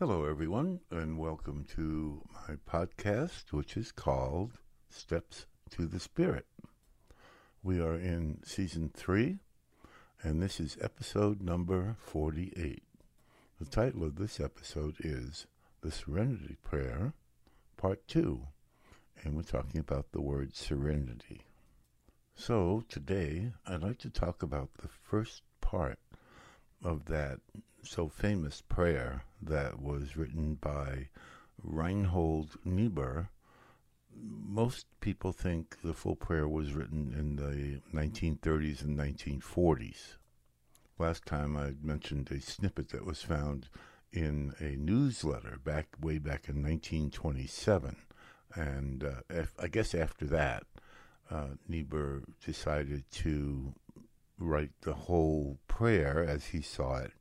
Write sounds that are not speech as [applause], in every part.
Hello, everyone, and welcome to my podcast, which is called Steps to the Spirit. We are in season three, and this is episode number 48. The title of this episode is The Serenity Prayer, Part 2, and we're talking about the word serenity. So, today I'd like to talk about the first part of that so famous prayer that was written by Reinhold Niebuhr. Most people think the full prayer was written in the 1930s and 1940s. Last time I mentioned a snippet that was found in a newsletter back way back in 1927, and uh, I guess after that, uh, Niebuhr decided to write the whole prayer as he saw it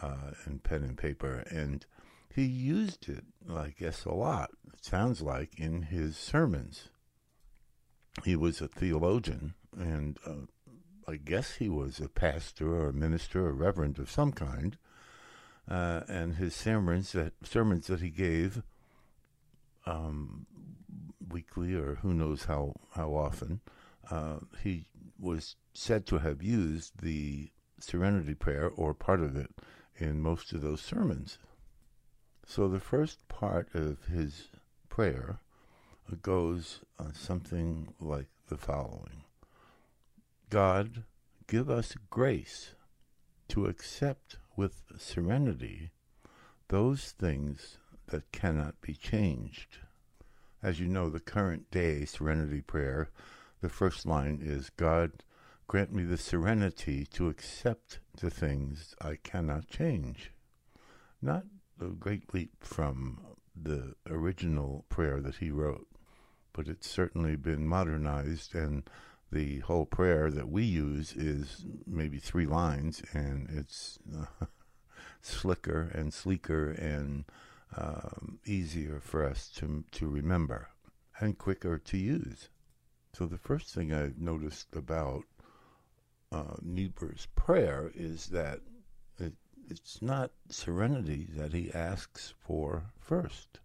uh, in pen and paper, and he used it, I guess, a lot. It sounds like in his sermons. He was a theologian, and uh, I guess he was a pastor or a minister or reverend of some kind. Uh, and his sermons that sermons that he gave um, weekly or who knows how how often uh, he was said to have used the Serenity Prayer or part of it in most of those sermons. So the first part of his prayer goes on something like the following God, give us grace to accept with serenity those things that cannot be changed. As you know, the current day serenity prayer, the first line is God, grant me the serenity to accept the things I cannot change. Not a great leap from the original prayer that he wrote, but it's certainly been modernized, and the whole prayer that we use is maybe three lines, and it's uh, [laughs] slicker and sleeker and um, easier for us to to remember and quicker to use. So the first thing I've noticed about uh, Niebuhr's prayer is that it, it's not serenity that he asks for first.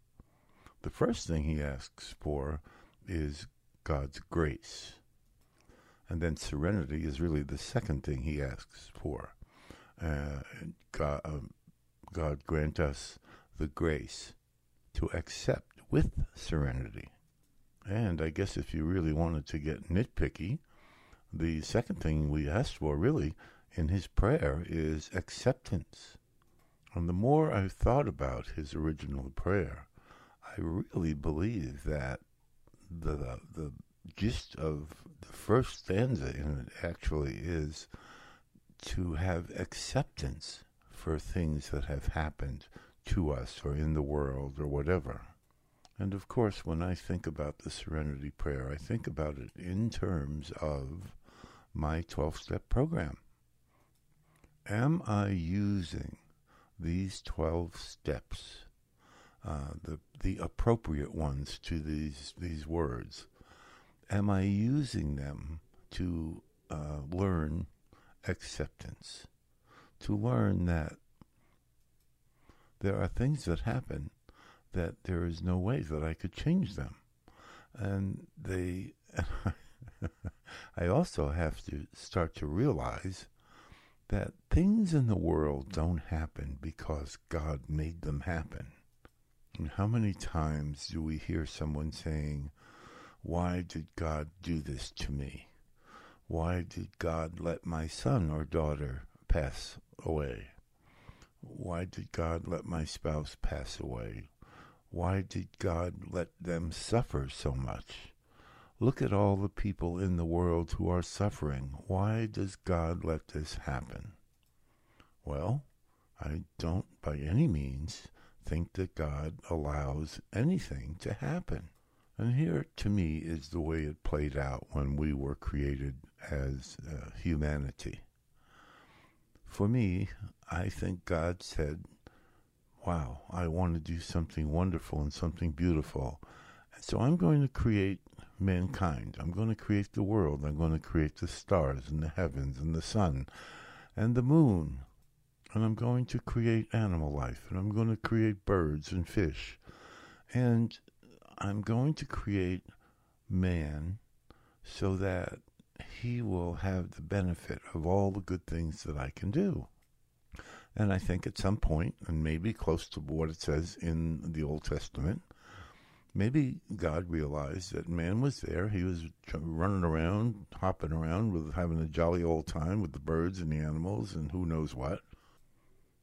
The first thing he asks for is God's grace. And then serenity is really the second thing he asks for. Uh, God, uh, God grant us the grace to accept with serenity. And I guess if you really wanted to get nitpicky, the second thing we asked for, really, in his prayer is acceptance. And the more I've thought about his original prayer, I really believe that the the gist of the first stanza in it actually is to have acceptance for things that have happened to us or in the world or whatever. And of course, when I think about the Serenity Prayer, I think about it in terms of my 12 step program. Am I using these 12 steps, uh, the, the appropriate ones to these, these words? Am I using them to uh, learn acceptance? To learn that there are things that happen that there is no way that I could change them. And they. [laughs] I also have to start to realize that things in the world don't happen because God made them happen. And how many times do we hear someone saying, Why did God do this to me? Why did God let my son or daughter pass away? Why did God let my spouse pass away? Why did God let them suffer so much? Look at all the people in the world who are suffering. Why does God let this happen? Well, I don't by any means think that God allows anything to happen. And here, to me, is the way it played out when we were created as uh, humanity. For me, I think God said, Wow, I want to do something wonderful and something beautiful. And so I'm going to create mankind. I'm going to create the world. I'm going to create the stars and the heavens and the sun and the moon. and I'm going to create animal life, and I'm going to create birds and fish, and I'm going to create man so that he will have the benefit of all the good things that I can do. And I think at some point, and maybe close to what it says in the Old Testament, maybe God realized that man was there. He was running around, hopping around, with having a jolly old time with the birds and the animals and who knows what.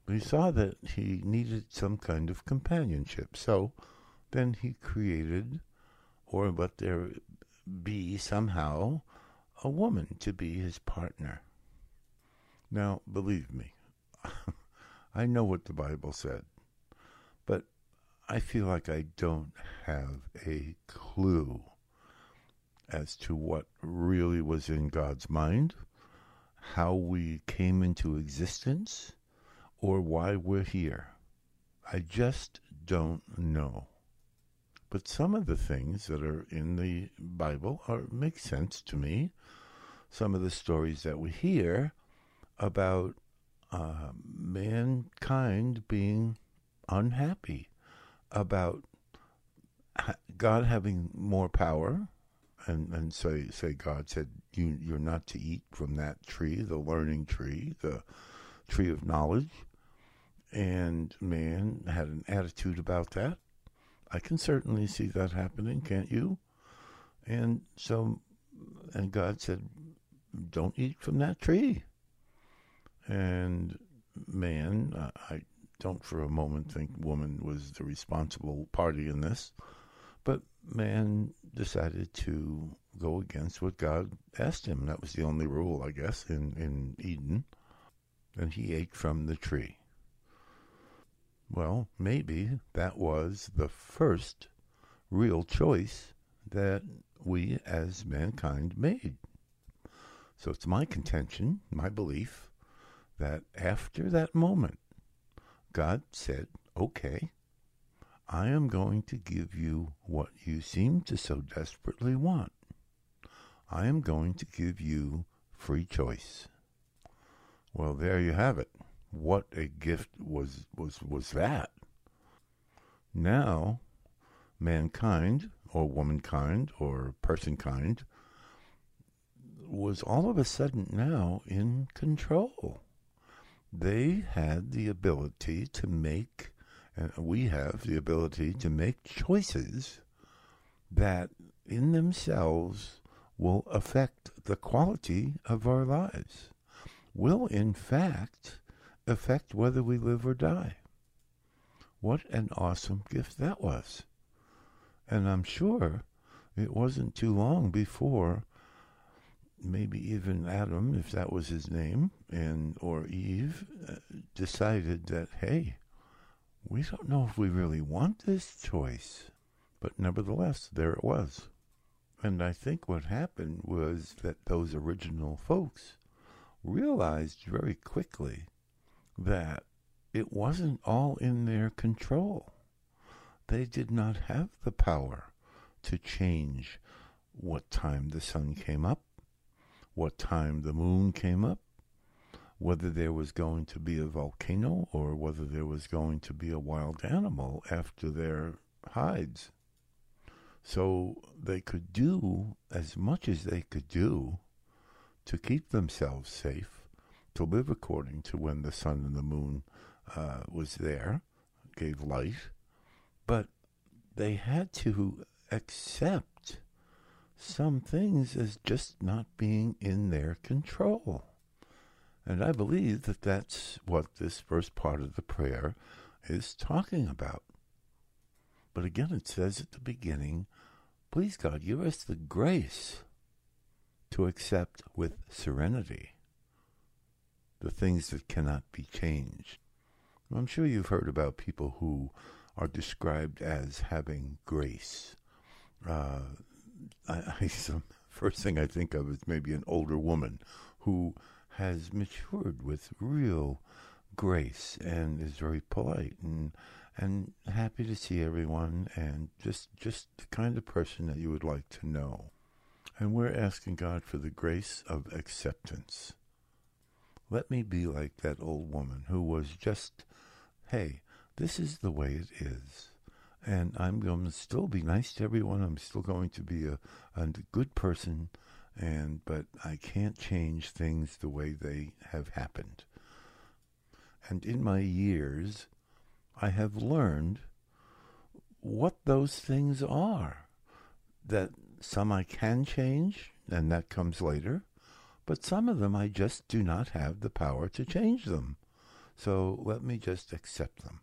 But he saw that he needed some kind of companionship. So then he created, or let there be somehow, a woman to be his partner. Now, believe me, I know what the Bible said, but I feel like I don't have a clue as to what really was in God's mind, how we came into existence, or why we're here. I just don't know. But some of the things that are in the Bible are make sense to me. Some of the stories that we hear about uh, mankind being unhappy about God having more power, and, and say say God said you you're not to eat from that tree, the learning tree, the tree of knowledge, and man had an attitude about that. I can certainly see that happening, can't you? And so, and God said, "Don't eat from that tree." And man, I don't for a moment think woman was the responsible party in this, but man decided to go against what God asked him. That was the only rule, I guess, in, in Eden. And he ate from the tree. Well, maybe that was the first real choice that we as mankind made. So it's my contention, my belief, that after that moment, God said, Okay, I am going to give you what you seem to so desperately want. I am going to give you free choice. Well, there you have it. What a gift was was was that? Now, mankind or womankind or personkind was all of a sudden now in control they had the ability to make, and we have the ability to make choices that in themselves will affect the quality of our lives, will in fact affect whether we live or die. What an awesome gift that was. And I'm sure it wasn't too long before maybe even Adam, if that was his name, and or Eve, uh, decided that hey, we don't know if we really want this choice, but nevertheless, there it was. And I think what happened was that those original folks realized very quickly that it wasn't all in their control. They did not have the power to change what time the sun came up what time the moon came up, whether there was going to be a volcano or whether there was going to be a wild animal after their hides. So they could do as much as they could do to keep themselves safe, to live according to when the sun and the moon uh, was there, gave light, but they had to accept some things as just not being in their control. And I believe that that's what this first part of the prayer is talking about. But again, it says at the beginning, please God, give us the grace to accept with serenity the things that cannot be changed. I'm sure you've heard about people who are described as having grace. Uh, I, I [laughs] some first thing I think of is maybe an older woman who has matured with real grace and is very polite and and happy to see everyone and just just the kind of person that you would like to know. And we're asking God for the grace of acceptance. Let me be like that old woman who was just, hey, this is the way it is. And I'm going to still be nice to everyone. I'm still going to be a, a good person. And, but I can't change things the way they have happened. And in my years, I have learned what those things are. That some I can change, and that comes later, but some of them I just do not have the power to change them. So let me just accept them.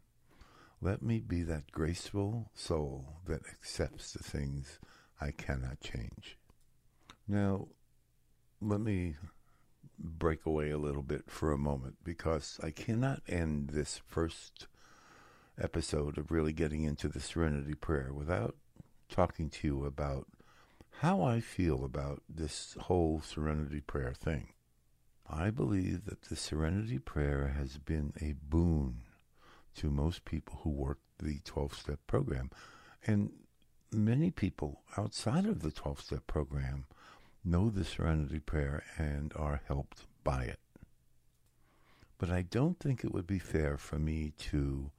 Let me be that graceful soul that accepts the things I cannot change. Now, let me break away a little bit for a moment because I cannot end this first episode of really getting into the Serenity Prayer without talking to you about how I feel about this whole Serenity Prayer thing. I believe that the Serenity Prayer has been a boon to most people who work the 12 step program. And many people outside of the 12 step program know the Serenity Prayer and are helped by it. But I don't think it would be fair for me to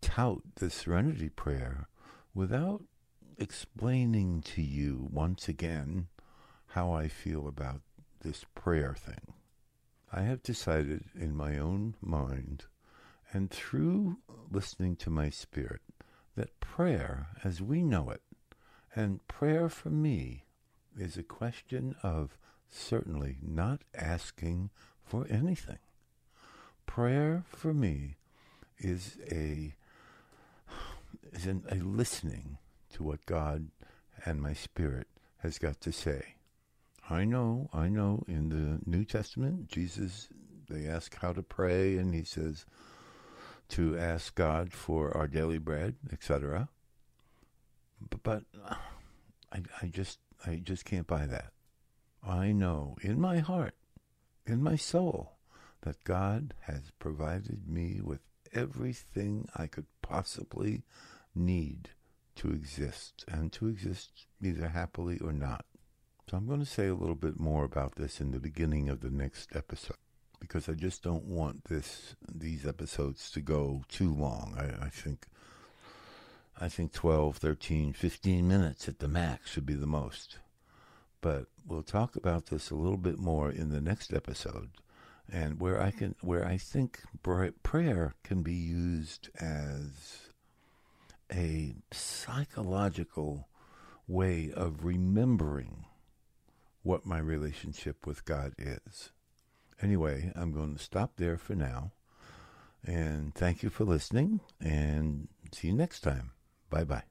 tout the Serenity Prayer without explaining to you once again how I feel about this prayer thing. I have decided in my own mind and through listening to my spirit that prayer, as we know it, and prayer for me, is a question of certainly not asking for anything. Prayer for me is a is an, a listening to what God and my spirit has got to say. I know, I know in the New Testament, Jesus, they ask how to pray, and he says to ask God for our daily bread, etc. But, but I, I just, I just can't buy that. I know in my heart, in my soul, that God has provided me with everything I could possibly need to exist, and to exist either happily or not. So I'm going to say a little bit more about this in the beginning of the next episode because I just don't want this these episodes to go too long. I, I think I think 12, 13, 15 minutes at the max should be the most. But we'll talk about this a little bit more in the next episode and where I can where I think prayer can be used as a psychological way of remembering what my relationship with God is. Anyway, I'm going to stop there for now. And thank you for listening, and see you next time. Bye bye.